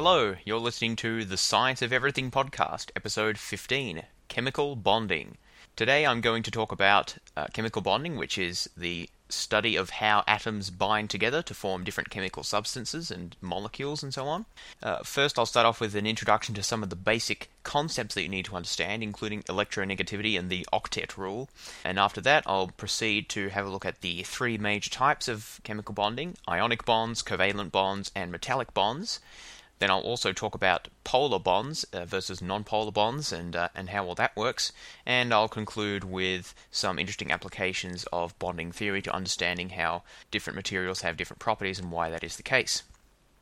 Hello, you're listening to the Science of Everything podcast, episode 15 Chemical Bonding. Today I'm going to talk about uh, chemical bonding, which is the study of how atoms bind together to form different chemical substances and molecules and so on. Uh, first, I'll start off with an introduction to some of the basic concepts that you need to understand, including electronegativity and the octet rule. And after that, I'll proceed to have a look at the three major types of chemical bonding ionic bonds, covalent bonds, and metallic bonds. Then I'll also talk about polar bonds uh, versus non-polar bonds and uh, and how all that works. And I'll conclude with some interesting applications of bonding theory to understanding how different materials have different properties and why that is the case.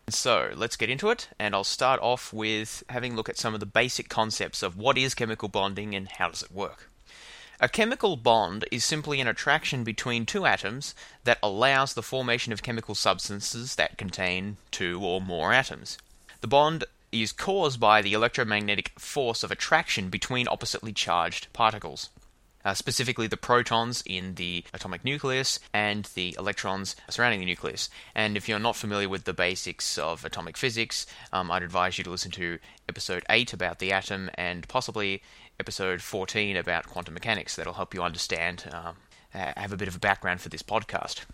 So let's get into it, and I'll start off with having a look at some of the basic concepts of what is chemical bonding and how does it work. A chemical bond is simply an attraction between two atoms that allows the formation of chemical substances that contain two or more atoms. The bond is caused by the electromagnetic force of attraction between oppositely charged particles. Uh, specifically the protons in the atomic nucleus and the electrons surrounding the nucleus. And if you're not familiar with the basics of atomic physics, um, I'd advise you to listen to episode 8 about the atom and possibly episode 14 about quantum mechanics. That'll help you understand, um, have a bit of a background for this podcast.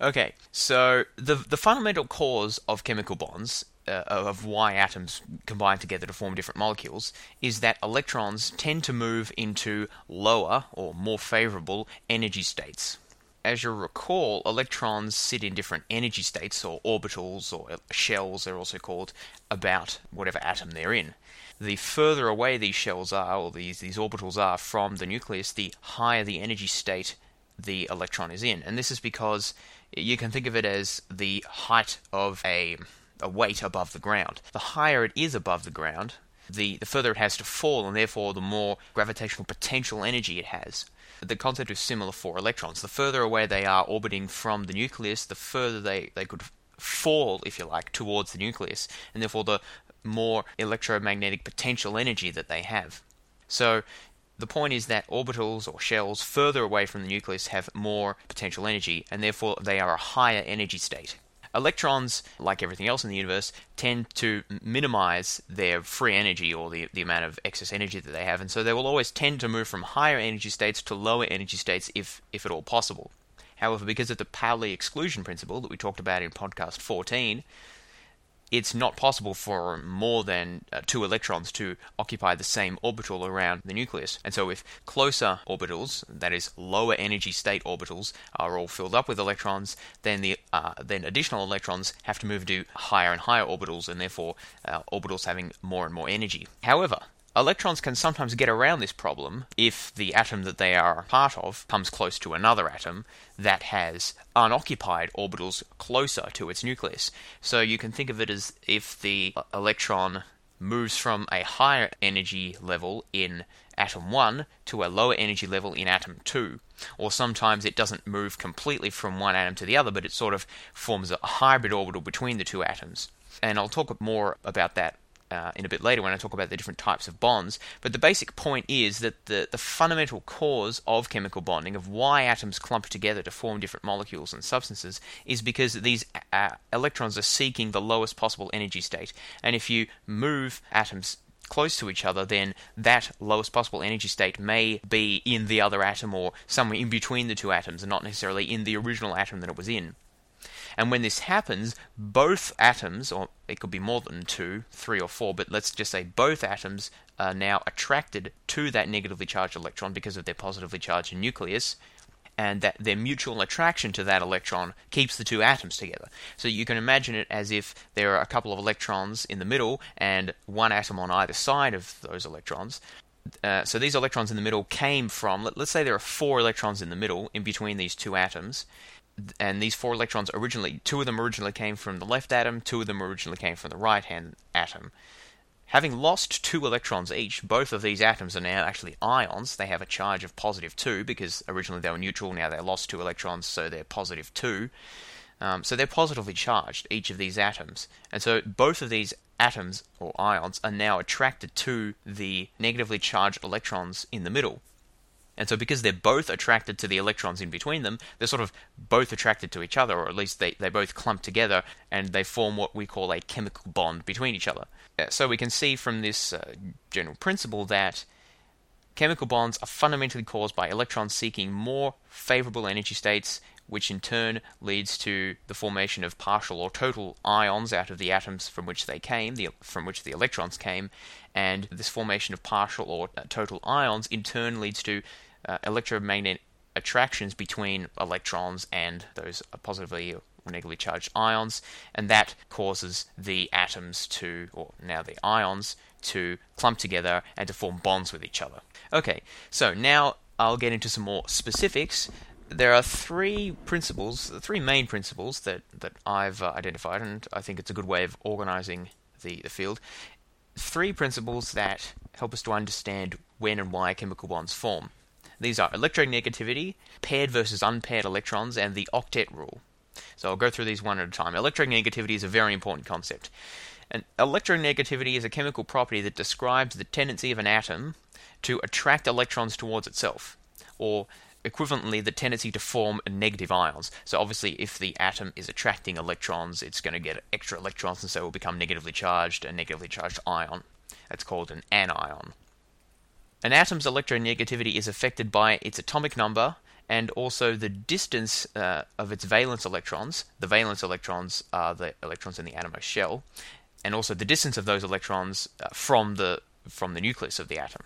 Okay, so the the fundamental cause of chemical bonds uh, of why atoms combine together to form different molecules is that electrons tend to move into lower or more favorable energy states. As you'll recall, electrons sit in different energy states, or orbitals, or shells, they're also called, about whatever atom they're in. The further away these shells are, or these, these orbitals are from the nucleus, the higher the energy state the electron is in. And this is because you can think of it as the height of a a weight above the ground. The higher it is above the ground, the, the further it has to fall, and therefore the more gravitational potential energy it has. The concept is similar for electrons. The further away they are orbiting from the nucleus, the further they, they could fall, if you like, towards the nucleus, and therefore the more electromagnetic potential energy that they have. So the point is that orbitals or shells further away from the nucleus have more potential energy, and therefore they are a higher energy state. Electrons, like everything else in the universe, tend to minimize their free energy or the, the amount of excess energy that they have, and so they will always tend to move from higher energy states to lower energy states if, if at all possible. However, because of the Pauli exclusion principle that we talked about in podcast 14, it's not possible for more than uh, two electrons to occupy the same orbital around the nucleus. And so, if closer orbitals, that is, lower energy state orbitals, are all filled up with electrons, then the uh, then additional electrons have to move to higher and higher orbitals, and therefore uh, orbitals having more and more energy. However, Electrons can sometimes get around this problem if the atom that they are part of comes close to another atom that has unoccupied orbitals closer to its nucleus. So you can think of it as if the electron moves from a higher energy level in atom 1 to a lower energy level in atom 2. Or sometimes it doesn't move completely from one atom to the other, but it sort of forms a hybrid orbital between the two atoms. And I'll talk more about that uh, in a bit later when I talk about the different types of bonds. But the basic point is that the, the fundamental cause of chemical bonding, of why atoms clump together to form different molecules and substances, is because these uh, electrons are seeking the lowest possible energy state. And if you move atoms close to each other, then that lowest possible energy state may be in the other atom or somewhere in between the two atoms and not necessarily in the original atom that it was in. And when this happens, both atoms, or it could be more than two, three or four, but let's just say both atoms are now attracted to that negatively charged electron because of their positively charged nucleus, and that their mutual attraction to that electron keeps the two atoms together. So you can imagine it as if there are a couple of electrons in the middle and one atom on either side of those electrons. Uh, so these electrons in the middle came from, let, us say there are four electrons in the middle in between these two atoms, and these four electrons originally, two of them originally came from the left atom, two of them originally came from the right hand atom. Having lost two electrons each, both of these atoms are now actually ions. They have a charge of positive 2 because originally they were neutral, now they lost two electrons, so they're positive 2. Um, so they're positively charged, each of these atoms. And so both of these atoms, or ions, are now attracted to the negatively charged electrons in the middle. And so, because they're both attracted to the electrons in between them, they're sort of both attracted to each other, or at least they, they both clump together and they form what we call a chemical bond between each other. Uh, so, we can see from this uh, general principle that chemical bonds are fundamentally caused by electrons seeking more favorable energy states, which in turn leads to the formation of partial or total ions out of the atoms from which they came, the, from which the electrons came, and this formation of partial or uh, total ions in turn leads to uh, electromagnetic attractions between electrons and those positively or negatively charged ions, and that causes the atoms to, or now the ions, to clump together and to form bonds with each other. Okay, so now I'll get into some more specifics. There are three principles, three main principles that, that I've uh, identified, and I think it's a good way of organizing the, the field three principles that help us to understand when and why chemical bonds form. These are electronegativity, paired versus unpaired electrons, and the octet rule. So I'll go through these one at a time. Electronegativity is a very important concept. And electronegativity is a chemical property that describes the tendency of an atom to attract electrons towards itself, or equivalently the tendency to form negative ions. So obviously, if the atom is attracting electrons, it's going to get extra electrons, and so it will become negatively charged, a negatively charged ion. That's called an anion. An atom's electronegativity is affected by its atomic number and also the distance uh, of its valence electrons. The valence electrons are the electrons in the atomose shell, and also the distance of those electrons uh, from the from the nucleus of the atom.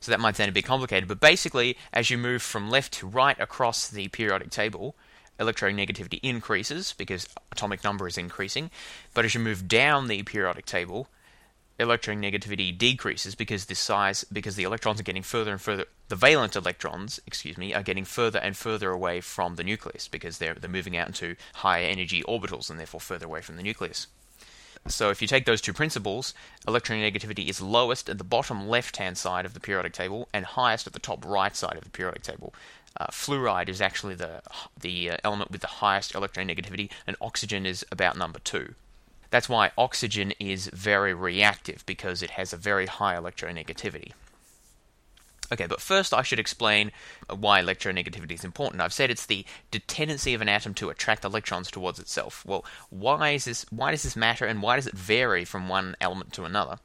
So that might sound a bit complicated, but basically, as you move from left to right across the periodic table, electronegativity increases because atomic number is increasing. But as you move down the periodic table, electronegativity decreases because the size because the electrons are getting further and further the valence electrons, excuse me, are getting further and further away from the nucleus because they're they're moving out into higher energy orbitals and therefore further away from the nucleus. So if you take those two principles, electronegativity is lowest at the bottom left-hand side of the periodic table and highest at the top right side of the periodic table. Uh, fluoride is actually the the uh, element with the highest electronegativity, and oxygen is about number two. That's why oxygen is very reactive because it has a very high electronegativity. Okay, but first I should explain why electronegativity is important. I've said it's the, the tendency of an atom to attract electrons towards itself. Well, why is this why does this matter and why does it vary from one element to another?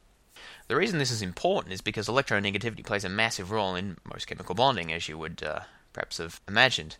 The reason this is important is because electronegativity plays a massive role in most chemical bonding, as you would uh, perhaps have imagined.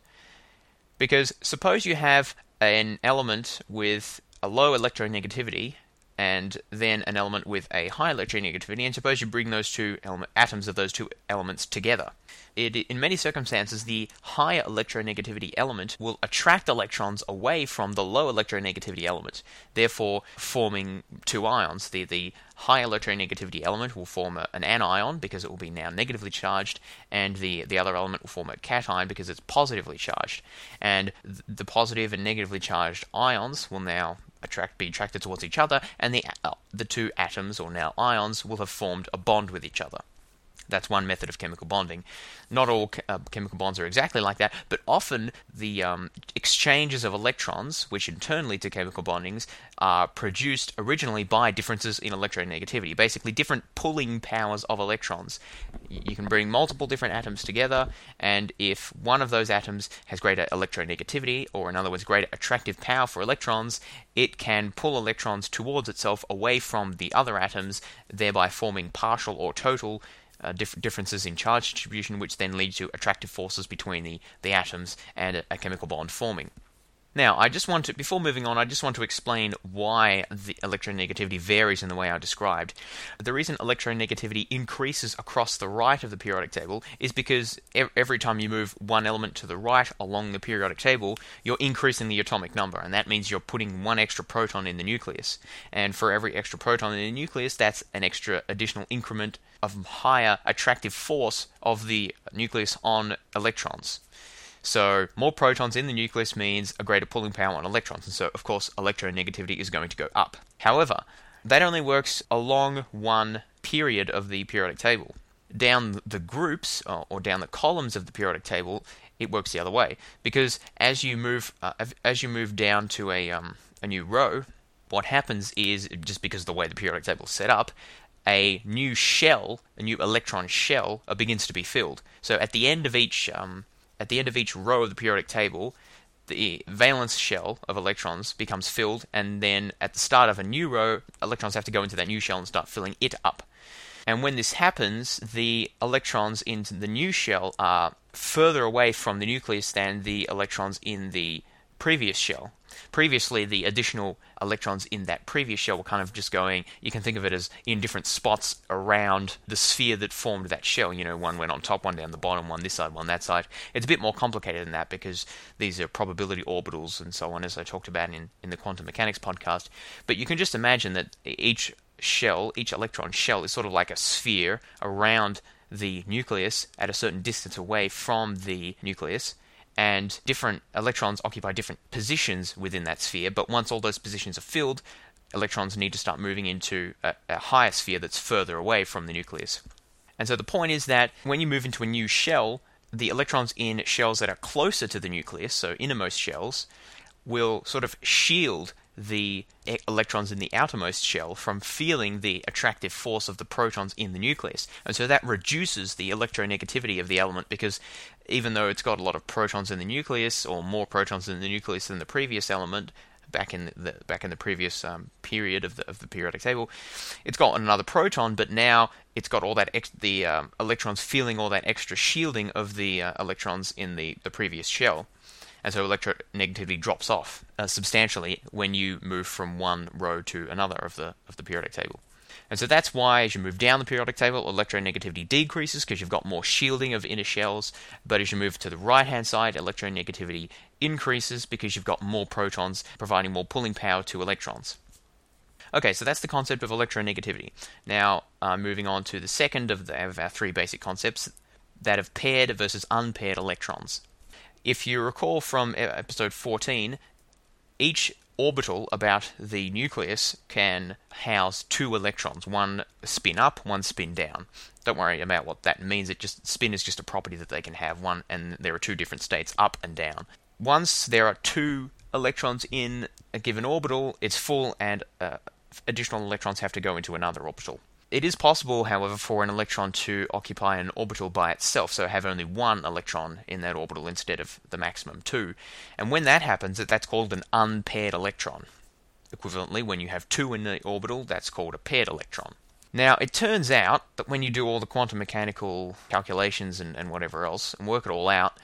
Because suppose you have an element with a low electronegativity and then an element with a high electronegativity, and suppose you bring those two atoms of those two elements together. It, in many circumstances, the higher electronegativity element will attract electrons away from the low electronegativity element, therefore forming two ions. The, the high electronegativity element will form a, an anion because it will be now negatively charged, and the, the other element will form a cation because it's positively charged. And th- the positive and negatively charged ions will now attract be attracted towards each other, and the uh, the two atoms or now ions will have formed a bond with each other. That's one method of chemical bonding. Not all uh, chemical bonds are exactly like that, but often the um, exchanges of electrons, which in turn lead to chemical bondings, are produced originally by differences in electronegativity. Basically, different pulling powers of electrons. You can bring multiple different atoms together, and if one of those atoms has greater electronegativity, or in other words, greater attractive power for electrons, it can pull electrons towards itself away from the other atoms, thereby forming partial or total uh, dif- differences in charge distribution, which then lead to attractive forces between the, the atoms and a, a chemical bond forming. Now, I just want to, before moving on, I just want to explain why the electronegativity varies in the way I described. The reason electronegativity increases across the right of the periodic table is because every time you move one element to the right along the periodic table, you're increasing the atomic number, and that means you're putting one extra proton in the nucleus. And for every extra proton in the nucleus, that's an extra additional increment of higher attractive force of the nucleus on electrons. So more protons in the nucleus means a greater pulling power on electrons, and so of course electronegativity is going to go up. However, that only works along one period of the periodic table. Down the groups or down the columns of the periodic table, it works the other way because as you move uh, as you move down to a um, a new row, what happens is just because of the way the periodic table is set up, a new shell, a new electron shell, uh, begins to be filled. So at the end of each um, at the end of each row of the periodic table, the valence shell of electrons becomes filled, and then at the start of a new row, electrons have to go into that new shell and start filling it up. And when this happens, the electrons in the new shell are further away from the nucleus than the electrons in the previous shell. Previously, the additional electrons in that previous shell were kind of just going, you can think of it as in different spots around the sphere that formed that shell. You know, one went on top, one down the bottom, one this side, one that side. It's a bit more complicated than that because these are probability orbitals and so on, as I talked about in, in the quantum mechanics podcast. But you can just imagine that each shell, each electron shell, is sort of like a sphere around the nucleus at a certain distance away from the nucleus and different electrons occupy different positions within that sphere. But once all those positions are filled, electrons need to start moving into a, a, higher sphere that's further away from the nucleus. And so the point is that when you move into a new shell, the electrons in shells that are closer to the nucleus, so innermost shells, will sort of shield the electrons in the outermost shell from feeling the attractive force of the protons in the nucleus. And so that reduces the electronegativity of the element because even though it's got a lot of protons in the nucleus or more protons in the nucleus than the previous element back in the back in the previous um, period of the of the periodic table, it's got another proton, but now it's got all that ex- the um, electrons feeling all that extra shielding of the uh, electrons in the the previous shell and so electronegativity drops off uh, substantially when you move from one row to another of the of the periodic table. And so that's why as you move down the periodic table, electronegativity decreases because you've got more shielding of inner shells. But as you move to the right hand side, electronegativity increases because you've got more protons providing more pulling power to electrons. Okay, so that's the concept of electronegativity. Now, uh, moving on to the second of, the, of our three basic concepts, that of paired versus unpaired electrons. If you recall from episode 14, each orbital about the nucleus can house two electrons, one spin up, one spin down. Don't worry about what that means. It just spin is just a property that they can have one, and there are two different states, up and down. Once there are two electrons in a given orbital, it's full, and uh, additional electrons have to go into another orbital. It is possible, however, for an electron to occupy an orbital by itself, so have only one electron in that orbital instead of the maximum two. And when that happens, that's called an unpaired electron. Equivalently, when you have two in the orbital, that's called a paired electron. Now, it turns out that when you do all the quantum mechanical calculations and, and whatever else, and work it all out,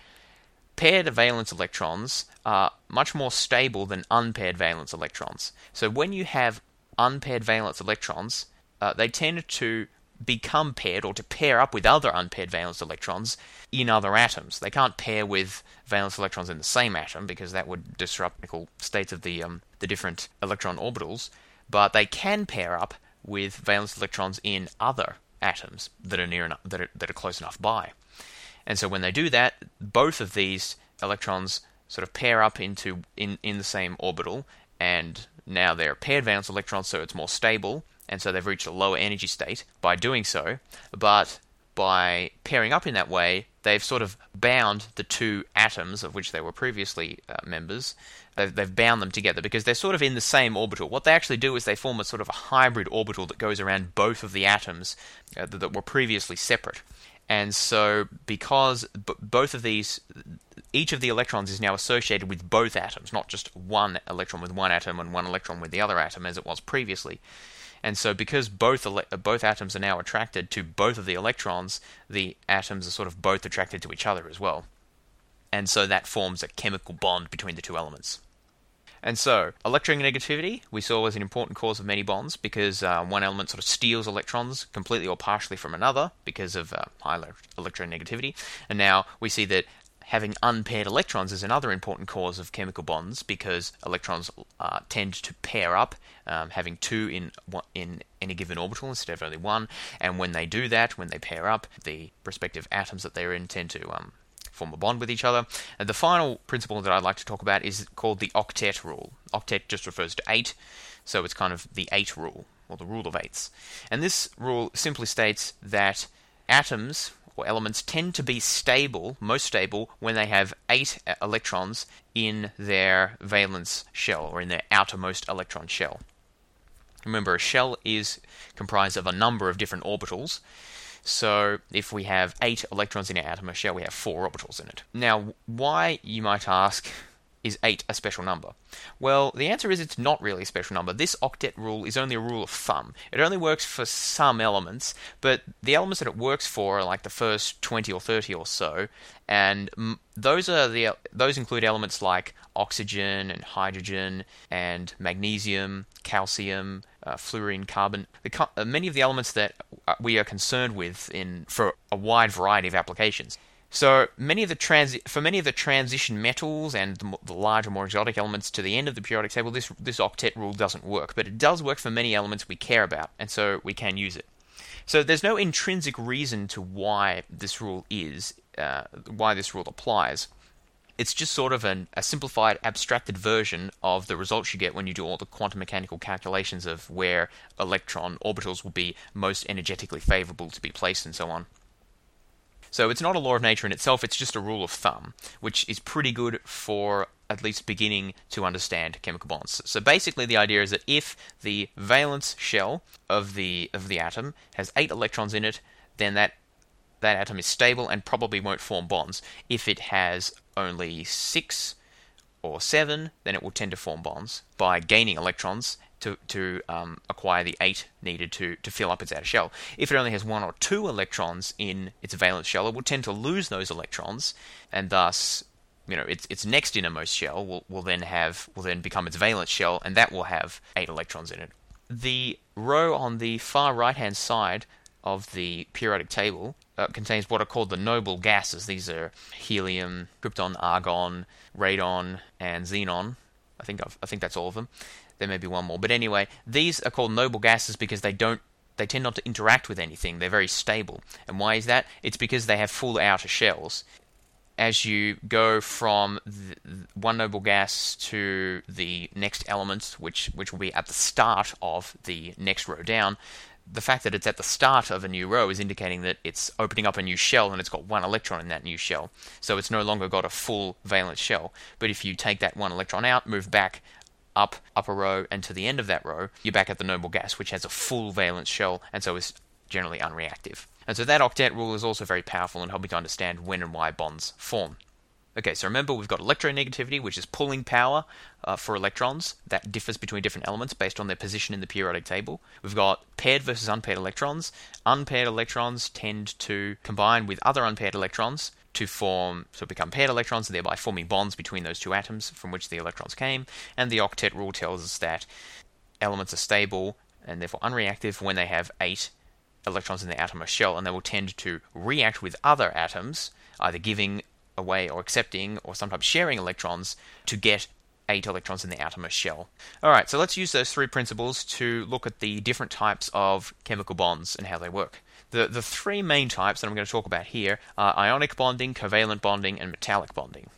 paired valence electrons are much more stable than unpaired valence electrons. So when you have unpaired valence electrons, uh, they tend to become paired or to pair up with other unpaired valence electrons in other atoms. They can't pair with valence electrons in the same atom because that would disrupt the states of the um, the different electron orbitals. But they can pair up with valence electrons in other atoms that are near enough, that are, that are close enough by. And so when they do that, both of these electrons sort of pair up into in, in the same orbital, and now they're paired valence electrons, so it's more stable and so they've reached a lower energy state by doing so. But by pairing up in that way, they've sort of bound the two atoms of which they were previously uh, members. They've, they've, bound them together because they're sort of in the same orbital. What they actually do is they form a sort of a hybrid orbital that goes around both of the atoms uh, that, that, were previously separate. And so, because b- both of these, each of the electrons is now associated with both atoms, not just one electron with one atom and one electron with the other atom as it was previously. And so, because both ele- both atoms are now attracted to both of the electrons, the atoms are sort of both attracted to each other as well. And so that forms a chemical bond between the two elements. And so, electronegativity we saw was an important cause of many bonds because uh, one element sort of steals electrons completely or partially from another because of uh, high electronegativity. And now we see that having unpaired electrons is another important cause of chemical bonds because electrons uh, tend to pair up, um, having two in in any given orbital instead of only one. And when they do that, when they pair up, the respective atoms that they're in tend to um, form a bond with each other. And the final principle that I'd like to talk about is called the octet rule. Octet just refers to eight, so it's kind of the eight rule or the rule of eights. And this rule simply states that atoms or elements tend to be stable, most stable, when they have eight electrons in their valence shell or in their outermost electron shell. Remember, a shell is comprised of a number of different orbitals. So if we have eight electrons in our of shell, we have four orbitals in it. Now, why, you might ask, is 8 a special number? Well, the answer is it's not really a special number. This octet rule is only a rule of thumb. It only works for some elements, but the elements that it works for are like the first 20 or 30 or so, and those are the those include elements like oxygen and hydrogen and magnesium, calcium, uh, fluorine, carbon. The, uh, many of the elements that uh, we are concerned with in for a wide variety of applications. So many of the transi- for many of the transition metals and the, the, larger, more exotic elements to the end of the periodic table, this this octet rule doesn't work, but it does work for many elements we care about, and so we can use it. So there's no intrinsic reason to why this rule is uh, why this rule applies. It's just sort of an, a simplified, abstracted version of the results you get when you do all the quantum mechanical calculations of where electron orbitals will be most energetically favorable to be placed and so on. So it's not a law of nature in itself, it's just a rule of thumb, which is pretty good for at least beginning to understand chemical bonds. So basically the idea is that if the valence shell of the of the atom has 8 electrons in it, then that that atom is stable and probably won't form bonds. If it has only 6 or 7, then it will tend to form bonds by gaining electrons to, to um, acquire the 8 needed to, to fill up its outer shell. If it only has 1 or 2 electrons in its valence shell, it will tend to lose those electrons, and thus you know, its its next innermost shell will, will then have will then become its valence shell, and that will have eight electrons in it. The row on the far right hand side of the periodic table uh, contains what are called the noble gases. These are helium, krypton, argon, radon, and xenon. I think I've, I think that's all of them. There may be one more, but anyway, these are called noble gases because they don't they tend not to interact with anything. They're very stable. And why is that? It's because they have full outer shells. As you go from one noble gas to the next element, which which will be at the start of the next row down, the fact that it's at the start of a new row is indicating that it's opening up a new shell and it's got one electron in that new shell. So it's no longer got a full valence shell. But if you take that one electron out, move back up upper row and to the end of that row, you're back at the noble gas, which has a full valence shell and so is generally unreactive. And so that octet rule is also very powerful in helping to understand when and why bonds form. Okay, so remember we've got electronegativity, which is pulling power uh, for electrons. That differs between different elements based on their position in the periodic table. We've got paired versus unpaired electrons. Unpaired electrons tend to combine with other unpaired electrons to form, so become paired electrons, thereby forming bonds between those two atoms from which the electrons came. And the octet rule tells us that elements are stable and therefore unreactive when they have eight electrons in the atom or shell, and they will tend to react with other atoms, either giving away or accepting or sometimes sharing electrons to get eight electrons in the atom or shell. Alright, so let's use those three principles to look at the different types of chemical bonds and how they work. The, the three main types that I'm going to talk about here are ionic bonding, covalent bonding, and metallic bonding.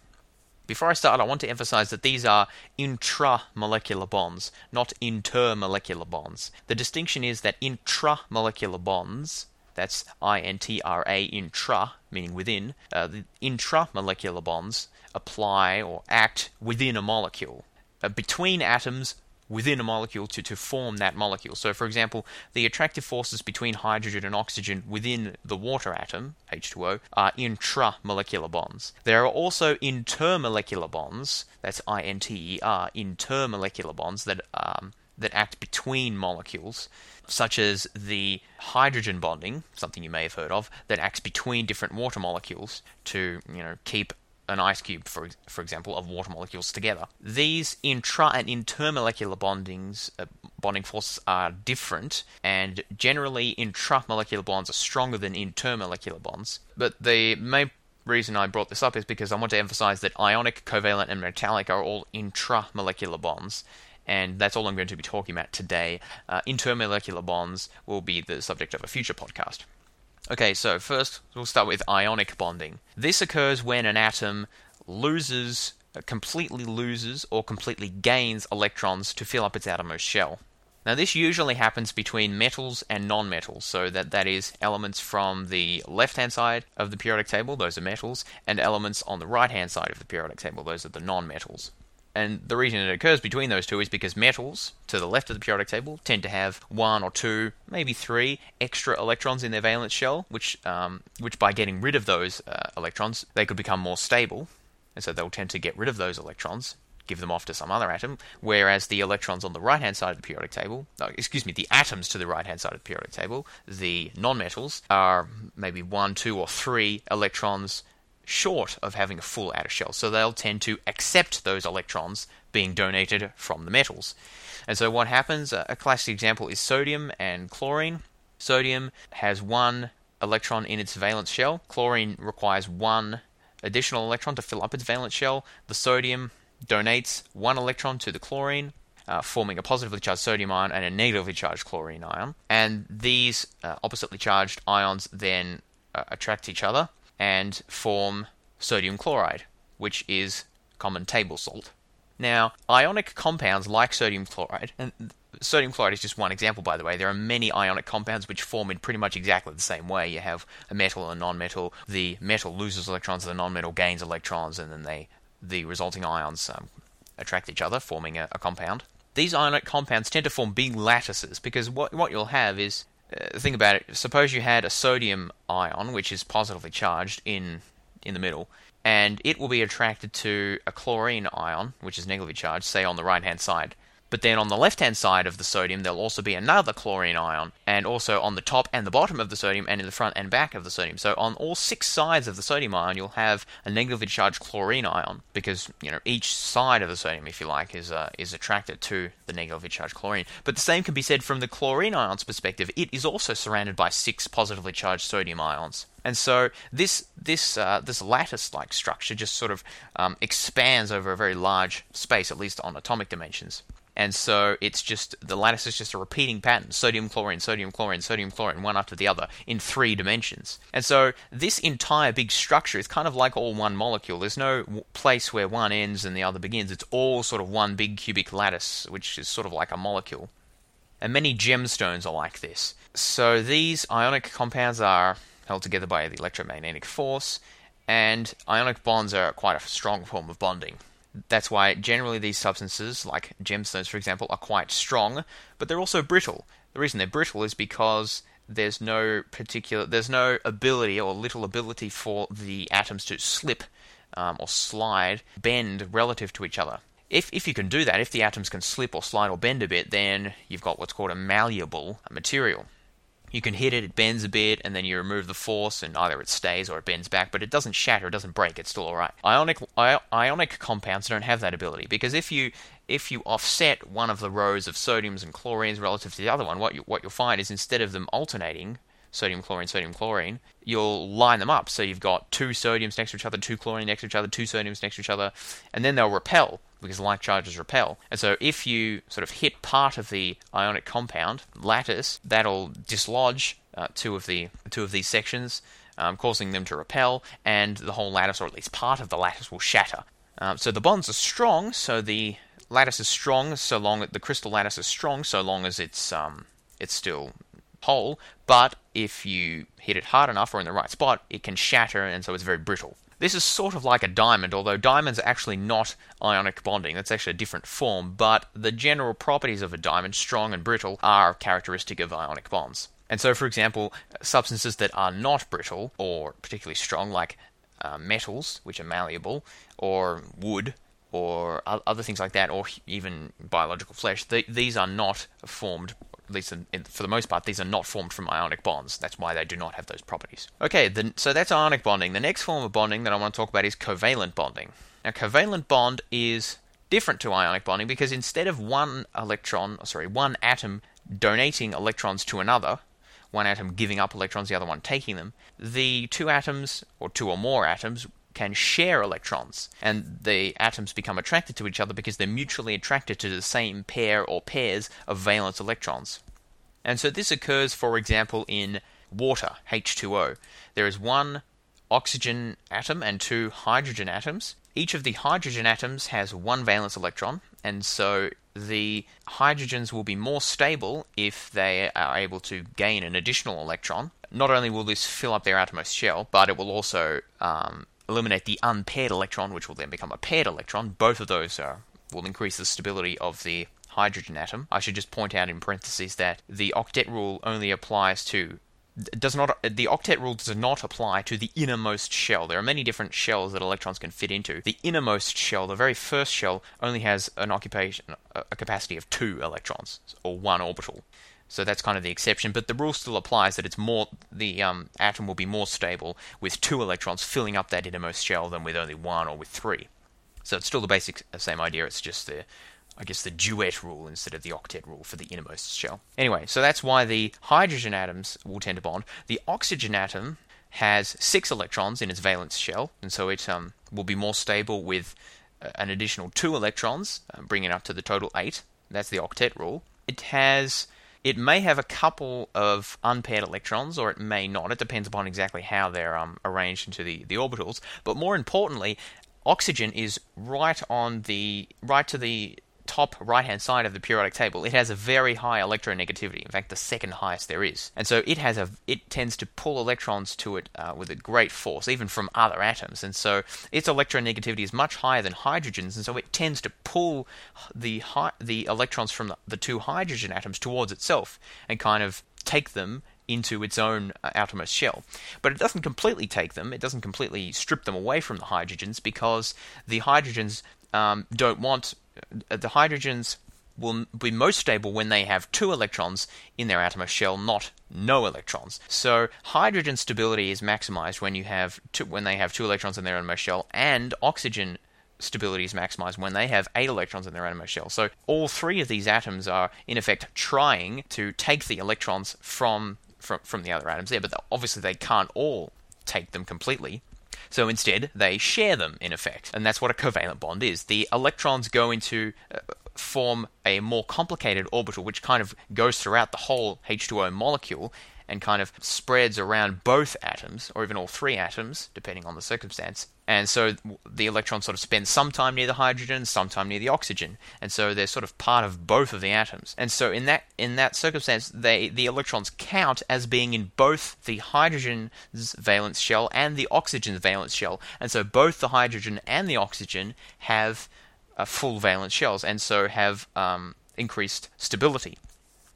Before I start, I want to emphasize that these are intramolecular bonds, not intermolecular bonds. The distinction is that intramolecular bonds that's intra, intra, meaning within. Uh, the intramolecular bonds apply or act within a molecule. Uh, between atoms within a molecule to, to form that molecule. So, for example, the attractive forces between hydrogen and oxygen within the water atom, H2O, are intramolecular bonds. There are also intermolecular bonds, that's I-N-T-E-R, intermolecular bonds that um, that act between molecules, such as the hydrogen bonding, something you may have heard of, that acts between different water molecules to, you know, keep an ice cube, for for example, of water molecules together. These intra and intermolecular bondings, uh, bonding forces are different, and generally intramolecular bonds are stronger than intermolecular bonds. But the main reason I brought this up is because I want to emphasize that ionic, covalent, and metallic are all intramolecular bonds, and that's all I'm going to be talking about today. Uh, intermolecular bonds will be the subject of a future podcast. Okay, so first we'll start with ionic bonding. This occurs when an atom loses, uh, completely loses, or completely gains electrons to fill up its outermost shell. Now, this usually happens between metals and nonmetals, so that that is elements from the left-hand side of the periodic table, those are metals, and elements on the right-hand side of the periodic table, those are the nonmetals. And the reason it occurs between those two is because metals to the left of the periodic table tend to have one or two, maybe three extra electrons in their valence shell, which, um, which by getting rid of those uh, electrons, they could become more stable. And so they'll tend to get rid of those electrons, give them off to some other atom, whereas the electrons on the right hand side of the periodic table, no, excuse me, the atoms to the right hand side of the periodic table, the nonmetals, are maybe one, two, or three electrons short of having a full outer shell. So they'll tend to accept those electrons being donated from the metals. And so what happens, a classic example is sodium and chlorine. Sodium has one electron in its valence shell. Chlorine requires one additional electron to fill up its valence shell. The sodium donates one electron to the chlorine, uh, forming a positively charged sodium ion and a negatively charged chlorine ion. And these uh, oppositely charged ions then uh, attract each other and form sodium chloride, which is common table salt. Now, ionic compounds like sodium chloride, and sodium chloride is just one example, by the way. There are many ionic compounds which form in pretty much exactly the same way. You have a metal and a non-metal. The metal loses electrons, the non-metal gains electrons, and then they the resulting ions um, attract each other, forming a, a, compound. These ionic compounds tend to form big lattices because what what you'll have is uh, think about it. Suppose you had a sodium ion, which is positively charged in in the middle, and it will be attracted to a chlorine ion, which is negatively charged, say on the right hand side. But then on the left hand side of the sodium, there'll also be another chlorine ion, and also on the top and the bottom of the sodium, and in the front and back of the sodium. So on all six sides of the sodium ion, you'll have a negatively charged chlorine ion, because you know each side of the sodium, if you like, is uh, is attracted to the negatively charged chlorine. But the same can be said from the chlorine ion's perspective. It is also surrounded by six positively charged sodium ions. And so this this uh, this lattice-like structure just sort of um, expands over a very large space, at least on atomic dimensions. And so it's just the lattice is just a repeating pattern sodium, chlorine, sodium, chlorine, sodium, chlorine, one after the other in three dimensions. And so this entire big structure is kind of like all one molecule. There's no place where one ends and the other begins. It's all sort of one big cubic lattice, which is sort of like a molecule. And many gemstones are like this. So these ionic compounds are held together by the electromagnetic force, and ionic bonds are quite a strong form of bonding. That's why generally these substances, like gemstones for example, are quite strong, but they're also brittle. The reason they're brittle is because there's no particular, there's no ability or little ability for the atoms to slip um, or slide, bend relative to each other. If, if you can do that, if the atoms can slip or slide or bend a bit, then you've got what's called a malleable material you can hit it, it bends a bit, and then you remove the force, and either it stays or it bends back, but it doesn't shatter, it doesn't break, it's still alright. Ionic ionic compounds don't have that ability because if you if you offset one of the rows of sodiums and chlorines relative to the other one, what you what you'll find is instead of them alternating, sodium chlorine sodium chlorine you'll line them up so you've got two sodiums next to each other two chlorine next to each other two sodiums next to each other and then they'll repel because like charges repel. And so if you sort of hit part of the ionic compound lattice, that'll dislodge uh, two of the two of these sections, um, causing them to repel, and the whole lattice, or at least part of the lattice, will shatter. Um, so the bonds are strong. So the lattice is strong so long the crystal lattice is strong so long as it's um, it's still whole. But if you hit it hard enough or in the right spot, it can shatter, and so it's very brittle. This is sort of like a diamond, although diamonds are actually not ionic bonding. That's actually a different form, but the general properties of a diamond, strong and brittle, are characteristic of ionic bonds. And so, for example, substances that are not brittle or particularly strong, like uh, metals, which are malleable, or wood, or other things like that, or even biological flesh, these are not formed at least in, in, for the most part, these are not formed from ionic bonds. That's why they do not have those properties. Okay, the, so that's ionic bonding. The next form of bonding that I want to talk about is covalent bonding. Now, covalent bond is different to ionic bonding because instead of one electron, sorry, one atom donating electrons to another, one atom giving up electrons, the other one taking them, the two atoms, or two or more atoms, can share electrons, and the atoms become attracted to each other because they're mutually attracted to the same pair or pairs of valence electrons. And so this occurs, for example, in water, H2O. There is one oxygen atom and two hydrogen atoms. Each of the hydrogen atoms has one valence electron, and so the hydrogens will be more stable if they are able to gain an additional electron. Not only will this fill up their outermost shell, but it will also um, eliminate the unpaired electron, which will then become a paired electron. Both of those are will increase the stability of the hydrogen atom. I should just point out in parentheses that the octet rule only applies to does not uh, the octet rule does not apply to the innermost shell. There are many different shells that electrons can fit into. The innermost shell, the very first shell, only has an occupation a capacity of two electrons or one orbital. So that's kind of the exception, but the rule still applies that it's more the um, atom will be more stable with two electrons filling up that innermost shell than with only one or with three. So it's still the basic uh, same idea. It's just the I guess the duet rule instead of the octet rule for the innermost shell. Anyway, so that's why the hydrogen atoms will tend to bond. The oxygen atom has six electrons in its valence shell, and so it um, will be more stable with uh, an additional two electrons, um, bringing it up to the total eight. That's the octet rule. It has it may have a couple of unpaired electrons, or it may not. It depends upon exactly how they're um, arranged into the, the orbitals. But more importantly, oxygen is right on the right to the top right hand side of the periodic table, it has a very high electronegativity. In fact, the second highest there is. And so it has a it tends to pull electrons to it uh, with a great force, even from other atoms. And so its electronegativity is much higher than hydrogen's, and so it tends to pull the hi- the electrons from the, the two hydrogen atoms towards itself and kind of take them into its own uh, outermost shell. But it doesn't completely take them, it doesn't completely strip them away from the hydrogens because the hydrogens um, don't want Uh, the hydrogens will be most stable when they have two electrons in their outermost shell, not no electrons. So hydrogen stability is maximized when you have two, when they have two electrons in their outermost shell, and oxygen stability is maximized when they have eight electrons in their outermost shell. So all three of these atoms are in effect trying to take the electrons from from, from the other atoms there, but obviously they can't all take them completely. So instead, they share them in effect. And that's what a covalent bond is. The electrons go into. Uh, form a more complicated orbital which kind of goes throughout the whole H2O molecule and kind of spreads around both atoms, or even all three atoms, depending on the circumstance. And so the electron sort of spend some time near the hydrogen, some time near the oxygen, and so they're sort of part of both of the atoms. And so in that in that circumstance, they the electrons count as being in both the hydrogen's valence shell and the oxygen's valence shell. And so both the hydrogen and the oxygen have uh, full valence shells, and so have um, increased stability.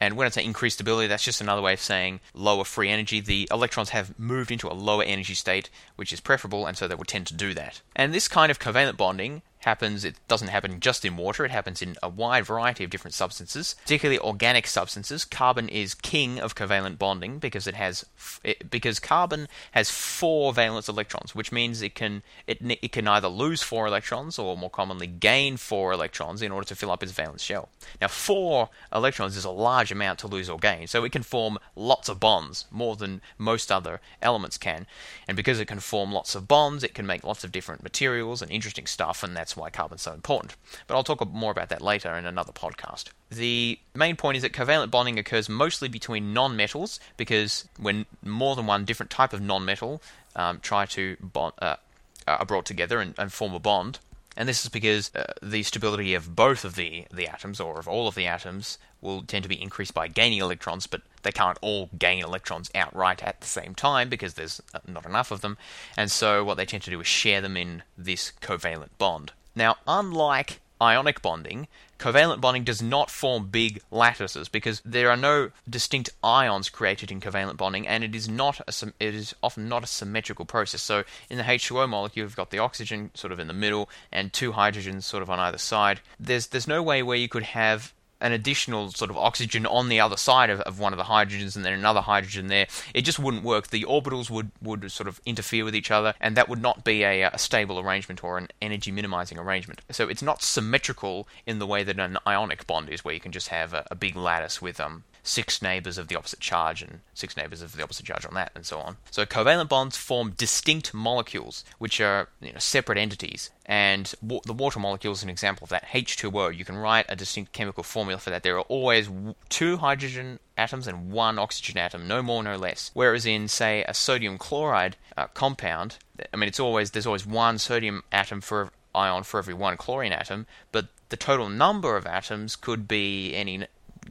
And when I say increased stability, that's just another way of saying lower free energy. The electrons have moved into a lower energy state, which is preferable, and so they will tend to do that. And this kind of covalent bonding happens, it doesn't happen just in water, it happens in a wide variety of different substances, particularly organic substances. Carbon is king of covalent bonding because it has it, because carbon has four valence electrons, which means it can it, it can either lose four electrons or more commonly gain four electrons in order to fill up its valence shell. Now, four electrons is a large amount to lose or gain, so it can form lots of bonds, more than most other elements can. And because it can form lots of bonds, it can make lots of different materials and interesting stuff, and that's that's why carbon's so important. But I'll talk more about that later in another podcast. The main point is that covalent bonding occurs mostly between non-metals because when more than one different type of non-metal um, try to bond, uh, are brought together and, and form a bond, and this is because uh, the stability of both of the, the atoms, or of all of the atoms, will tend to be increased by gaining electrons, but they can't all gain electrons outright at the same time because there's uh, not enough of them, and so what they tend to do is share them in this covalent bond. Now, unlike ionic bonding, covalent bonding does not form big lattices because there are no distinct ions created in covalent bonding, and it is not a, it is often not a symmetrical process. So in the H2O molecule, you've got the oxygen sort of in the middle and two hydrogens sort of on either side. There's there's no way where you could have an additional sort of oxygen on the other side of, of one of the hydrogens and then another hydrogen there, it just wouldn't work. The orbitals would, would sort of interfere with each other, and that would not be a, a stable arrangement or an energy minimizing arrangement. So it's not symmetrical in the way that an ionic bond is, where you can just have a, a big lattice with um, six neighbors of the opposite charge and six neighbors of the opposite charge on that, and so on. So covalent bonds form distinct molecules, which are you know, separate entities. And wa- the water molecule is an example of that. H2O, you can write a distinct chemical formula for that. There are always w- two hydrogen atoms and one oxygen atom, no more, no less. Whereas in, say, a sodium chloride uh, compound, I mean, it's always there's always one sodium atom for ion for every one chlorine atom, but the total number of atoms could be any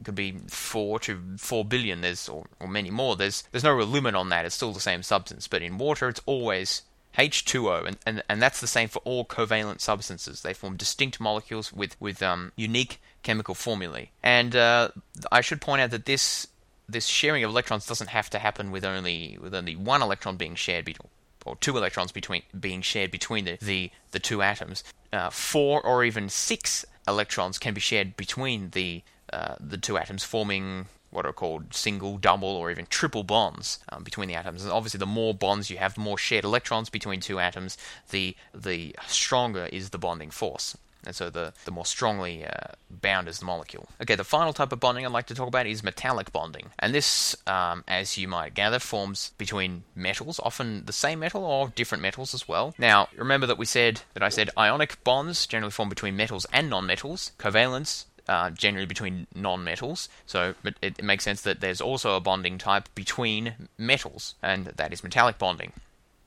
could be four to four billion. There's or, or many more. There's there's no real limit on that. It's still the same substance. But in water, it's always H2O, and, and, and that's the same for all covalent substances. They form distinct molecules with, with um, unique chemical formulae. And uh, I should point out that this this sharing of electrons doesn't have to happen with only with only one electron being shared between or two electrons between being shared between the, the, the two atoms. Uh, four or even six electrons can be shared between the uh, the two atoms, forming what are called single, double, or even triple bonds um, between the atoms. And obviously, the more bonds you have, the more shared electrons between two atoms, the the stronger is the bonding force. And so the, the more strongly uh, bound is the molecule. Okay, the final type of bonding I'd like to talk about is metallic bonding. And this, um, as you might gather, forms between metals, often the same metal or different metals as well. Now, remember that we said that I said ionic bonds generally form between metals and nonmetals. Covalence uh, generally between non-metals. So it, it, makes sense that there's also a bonding type between metals, and that is metallic bonding.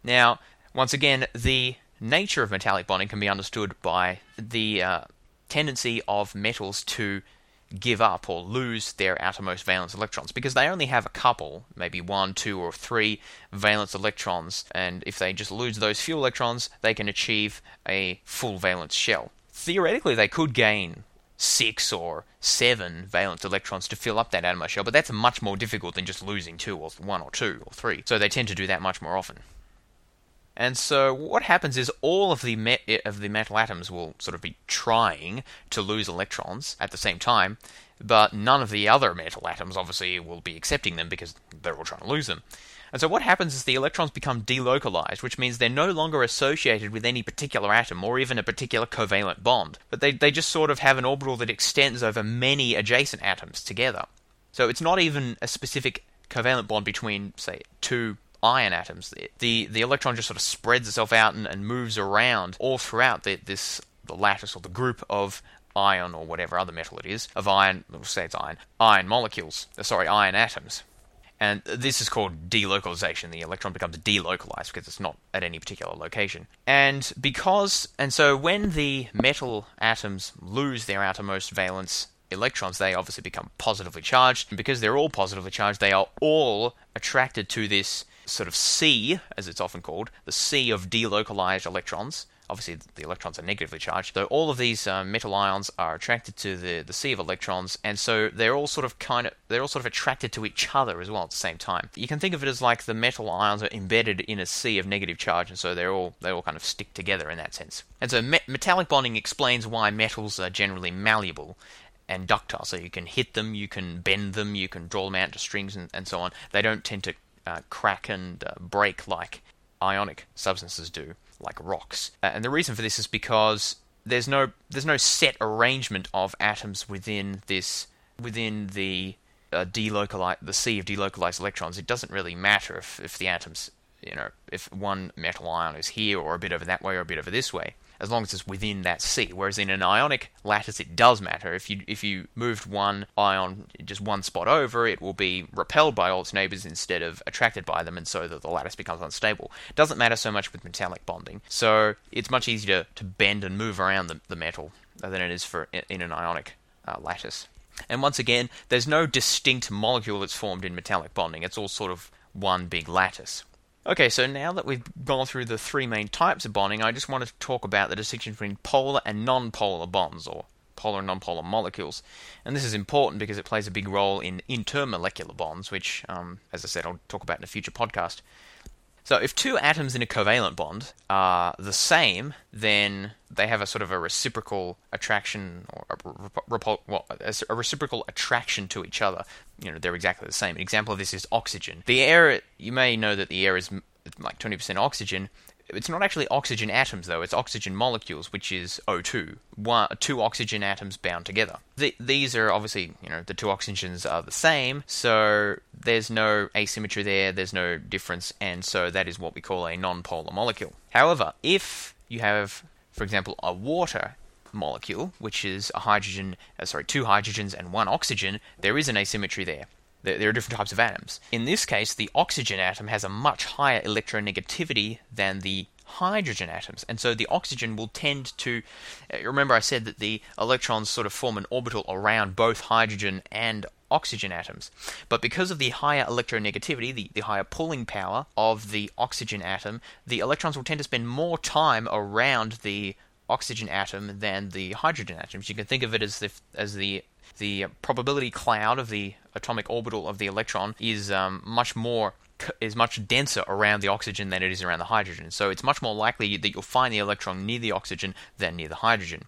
Now, once again, the nature of metallic bonding can be understood by the uh, tendency of metals to give up or lose their outermost valence electrons because they only have a couple, maybe one, two, or three valence electrons, and if they just lose those few electrons, they can achieve a full valence shell. Theoretically, they could gain six or seven valence electrons to fill up that outermost shell, but that's much more difficult than just losing two or one or two or three. So they tend to do that much more often. And so what happens is all of the met- eh, of the metal atoms will sort of be trying to lose electrons at the same time, but none of the other metal atoms obviously will be accepting them because they're all trying to lose them. And so what happens is the electrons become delocalized, which means they're no longer associated with any particular atom or even a particular covalent bond, but they, they just sort of have an orbital that extends over many adjacent atoms together. So it's not even a specific covalent bond between, say, two iron atoms. The the electron just sort of spreads itself out and, and moves around all throughout the, this the lattice or the group of iron or whatever other metal it is of iron. We'll say it's iron. Iron molecules. Uh, sorry, iron atoms. And this is called delocalization. The electron becomes delocalized because it's not at any particular location. And because, and so when the metal atoms lose their outermost valence electrons, they obviously become positively charged. And because they're all positively charged, they are all attracted to this sort of sea, as it's often called, the sea of delocalized electrons. Obviously, the electrons are negatively charged. So all of these uh, metal ions are attracted to the, the sea of electrons, and so they're all sort of kind of they're all sort of attracted to each other as well at the same time. You can think of it as like the metal ions are embedded in a sea of negative charge, and so they're all they all kind of stick together in that sense. And so me- metallic bonding explains why metals are generally malleable and ductile. So you can hit them, you can bend them, you can draw them out to strings, and, and so on. They don't tend to uh, crack and uh, break like ionic substances do, like rocks. Uh, and the reason for this is because there's no there's no set arrangement of atoms within this within the uh, the sea of delocalized electrons. It doesn't really matter if, if the atoms you know if one metal ion is here or a bit over that way or a bit over this way as long as it's within that sea. Whereas in an ionic lattice, it does matter. If you if you moved one ion just one spot over, it will be repelled by all its neighbors instead of attracted by them, and so that the lattice becomes unstable. It doesn't matter so much with metallic bonding. So it's much easier to, to bend and move around the, the metal than it is for in an ionic uh, lattice. And once again, there's no distinct molecule that's formed in metallic bonding. It's all sort of one big lattice. Okay, so now that we've gone through the three main types of bonding, I just want to talk about the distinction between polar and non-polar bonds, or polar and non-polar molecules. And this is important because it plays a big role in intermolecular bonds, which, um, as I said, I'll talk about in a future podcast. So if two atoms in a covalent bond are the same, then they have a sort of a reciprocal attraction or a, well, a reciprocal attraction to each other. You know, they're exactly the same. An example of this is oxygen. The air, you may know that the air is like 20% oxygen, it's not actually oxygen atoms, though. It's oxygen molecules, which is O2. One, two oxygen atoms bound together. The, these are obviously, you know, the two oxygens are the same, so there's no asymmetry there, there's no difference, and so that is what we call a non-polar molecule. However, if you have, for example, a water molecule, which is a hydrogen, uh, sorry, two hydrogens and one oxygen, there is an asymmetry there. There are different types of atoms. In this case, the oxygen atom has a much higher electronegativity than the hydrogen atoms, and so the oxygen will tend to. Uh, remember, I said that the electrons sort of form an orbital around both hydrogen and oxygen atoms. But because of the higher electronegativity, the, the higher pulling power of the oxygen atom, the electrons will tend to spend more time around the oxygen atom than the hydrogen atoms. You can think of it as the as the the probability cloud of the atomic orbital of the electron is um, much more is much denser around the oxygen than it is around the hydrogen. So it's much more likely that you'll find the electron near the oxygen than near the hydrogen.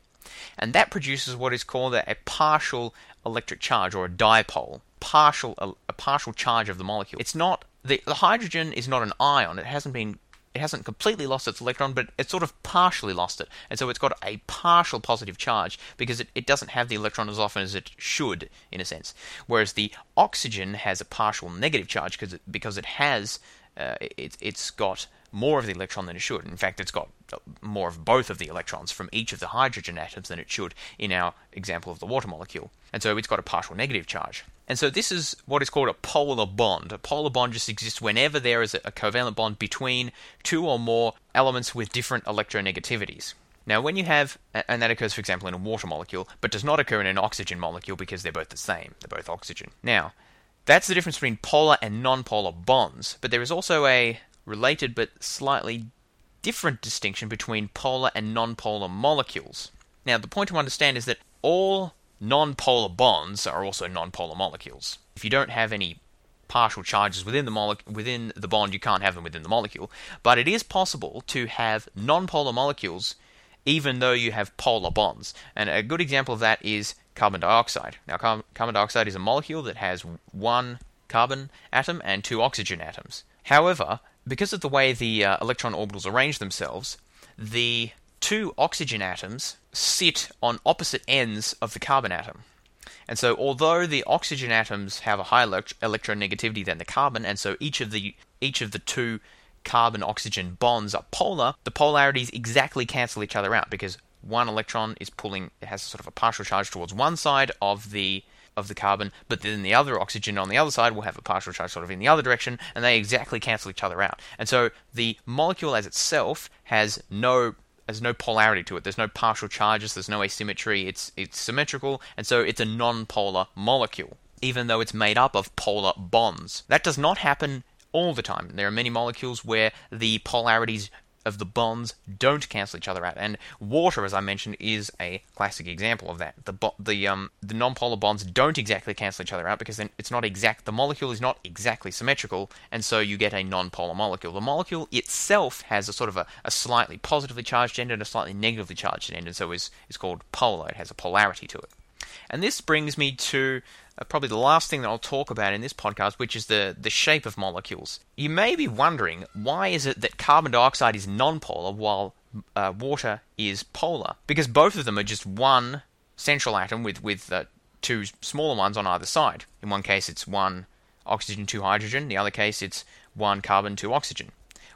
And that produces what is called a, partial electric charge or a dipole, partial a, a, partial charge of the molecule. It's not the, the hydrogen is not an ion. It hasn't been it hasn't completely lost its electron, but it's sort of partially lost it. And so it's got a partial positive charge because it, it doesn't have the electron as often as it should, in a sense. Whereas the oxygen has a partial negative charge because it, because it has, uh, it, it's got more of the electron than it should. In fact, it's got more of both of the electrons from each of the hydrogen atoms than it should in our example of the water molecule. And so it's got a partial negative charge. And so this is what is called a polar bond. A polar bond just exists whenever there is a covalent bond between two or more elements with different electronegativities. Now, when you have, and that occurs, for example, in a water molecule, but does not occur in an oxygen molecule because they're both the same. They're both oxygen. Now, that's the difference between polar and non-polar bonds. But there is also a related but slightly different distinction between polar and non-polar molecules. Now, the point to understand is that all non-polar bonds are also non-polar molecules. If you don't have any partial charges within the mole- within the bond, you can't have them within the molecule. But it is possible to have non-polar molecules even though you have polar bonds. And a good example of that is carbon dioxide. Now, car- carbon dioxide is a molecule that has one carbon atom and two oxygen atoms. However, because of the way the uh, electron orbitals arrange themselves, the two oxygen atoms sit on opposite ends of the carbon atom. And so, although the oxygen atoms have a higher elect- electronegativity than the carbon, and so each of the each of the two carbon oxygen bonds are polar, the polarities exactly cancel each other out because one electron is pulling it has sort of a partial charge towards one side of the of the carbon, but then the other oxygen on the other side will have a partial charge sort of in the other direction, and they exactly cancel each other out. And so the molecule as itself has no there's no polarity to it. There's no partial charges. There's no asymmetry. It's it's symmetrical, and so it's a non-polar molecule, even though it's made up of polar bonds. That does not happen all the time. There are many molecules where the polarities of the bonds don't cancel each other out. And water, as I mentioned, is a classic example of that. The bo- the um the nonpolar bonds don't exactly cancel each other out because then it's not exact. The molecule is not exactly symmetrical, and so you get a nonpolar molecule. The molecule itself has a sort of a, a slightly positively charged end and a slightly negatively charged end, and so is is called polar. It has a polarity to it. And this brings me to probably the last thing that I'll talk about in this podcast, which is the, the shape of molecules. You may be wondering why is it that carbon dioxide is nonpolar while uh, water is polar? Because both of them are just one central atom with, with uh, two smaller ones on either side. In one case, it's one oxygen, two hydrogen. In the other case, it's one carbon, two oxygen.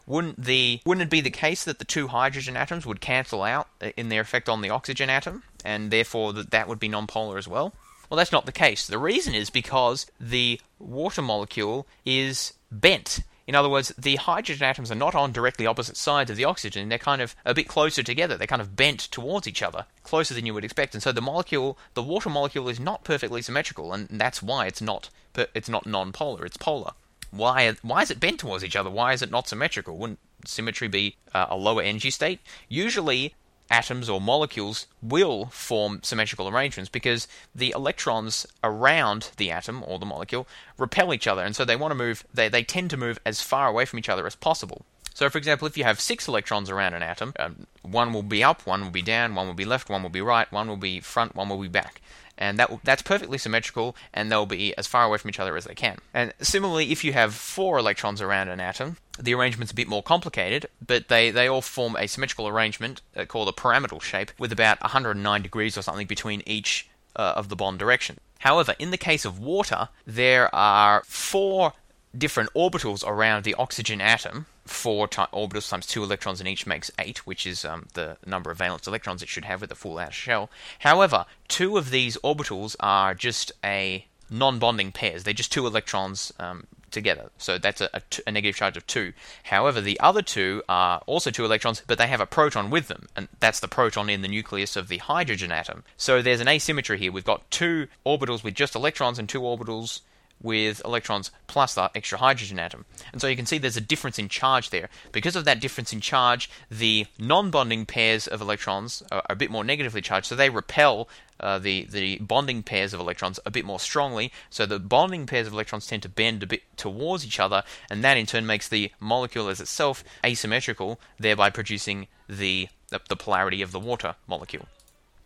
Wouldn't the wouldn't it be the case that the two hydrogen atoms would cancel out uh, in their effect on the oxygen atom, and therefore that that would be nonpolar as well? Well, that's not the case. The reason is because the water molecule is bent. In other words, the hydrogen atoms are not on directly opposite sides of the oxygen. They're kind of a bit closer together. They're kind of bent towards each other, closer than you would expect. And so the molecule, the water molecule, is not perfectly symmetrical, and that's why it's not it's not non-polar. It's polar. Why why is it bent towards each other? Why is it not symmetrical? Wouldn't symmetry be uh, a lower energy state? Usually, atoms or molecules will form symmetrical arrangements because the electrons around the atom or the molecule repel each other and so they want to move they, they tend to move as far away from each other as possible. So for example if you have six electrons around an atom um, one will be up one will be down one will be left one will be right one will be front one will be back and that that's perfectly symmetrical, and they'll be as far away from each other as they can. And similarly, if you have four electrons around an atom, the arrangement's a bit more complicated, but they, they all form a symmetrical arrangement uh, called a pyramidal shape with about 109 degrees or something between each uh, of the bond direction. However, in the case of water, there are four different orbitals around the oxygen atom. Four t- orbitals times two electrons in each makes eight, which is um, the number of valence electrons it should have with a full outer shell. However, two of these orbitals are just a non-bonding pairs. They're just two electrons um, together. So that's a, a, t- a negative charge of 2. However, the other two are also two electrons, but they have a proton with them, and that's the proton in the nucleus of the hydrogen atom. So there's an asymmetry here. We've got two orbitals with just electrons and two orbitals with electrons plus that extra hydrogen atom. And so you can see there's a difference in charge there. Because of that difference in charge, the non bonding pairs of electrons are a bit more negatively charged, so they repel uh, the, the bonding pairs of electrons a bit more strongly. So the bonding pairs of electrons tend to bend a bit towards each other, and that in turn makes the molecule as itself asymmetrical, thereby producing the, the, the polarity of the water molecule.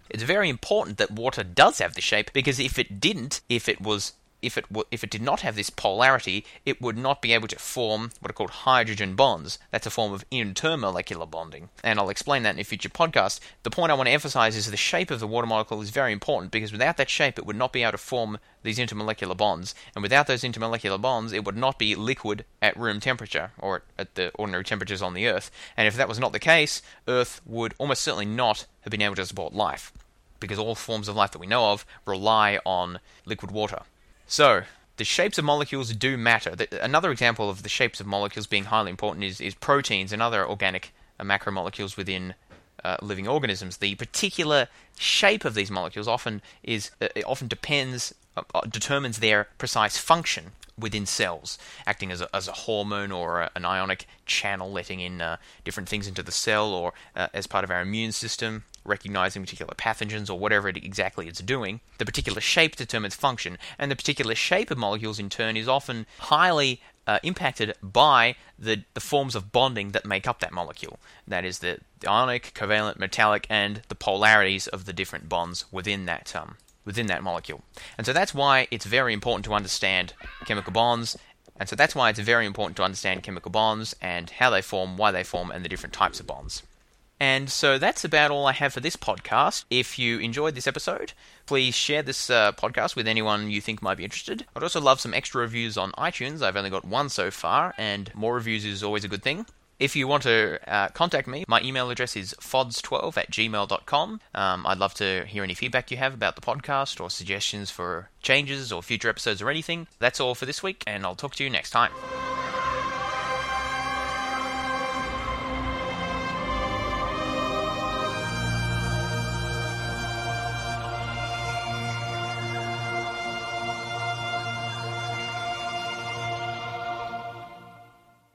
It's very important that water does have this shape because if it didn't, if it was if it w- if it did not have this polarity, it would not be able to form what are called hydrogen bonds. That's a form of intermolecular bonding, and I'll explain that in a future podcast. The point I want to emphasize is the shape of the water molecule is very important because without that shape, it would not be able to form these intermolecular bonds, and without those intermolecular bonds, it would not be liquid at room temperature or at the ordinary temperatures on the Earth. And if that was not the case, Earth would almost certainly not have been able to support life because all forms of life that we know of rely on liquid water. So, the shapes of molecules do matter. Another example of the shapes of molecules being highly important is, is proteins and other organic uh, macromolecules within uh, living organisms. The particular shape of these molecules often is uh, often depends uh, uh, determines their precise function within cells, acting as a, as a hormone or a, an ionic channel, letting in uh, different things into the cell, or as part of our immune system, recognizing particular pathogens or whatever it exactly it's doing. The particular shape determines function, and the particular shape of molecules in turn is often highly uh, impacted by the, the forms of bonding that make up that molecule. That is, the, the ionic, covalent, metallic, and the polarities of the different bonds within that um, within that molecule. And so that's why it's very important to understand chemical bonds. And so that's why it's very important to understand chemical bonds and how they form, why they form, and the different types of bonds. And so that's about all I have for this podcast. If you enjoyed this episode, please share this uh, podcast with anyone you think might be interested. I'd also love some extra reviews on iTunes. I've only got one so far, and more reviews is always a good thing. If you want to uh, contact me, my email address is fods12 at gmail.com. Um, I'd love to hear any feedback you have about the podcast or suggestions for changes or future episodes or anything. That's all for this week, and I'll talk to you next time.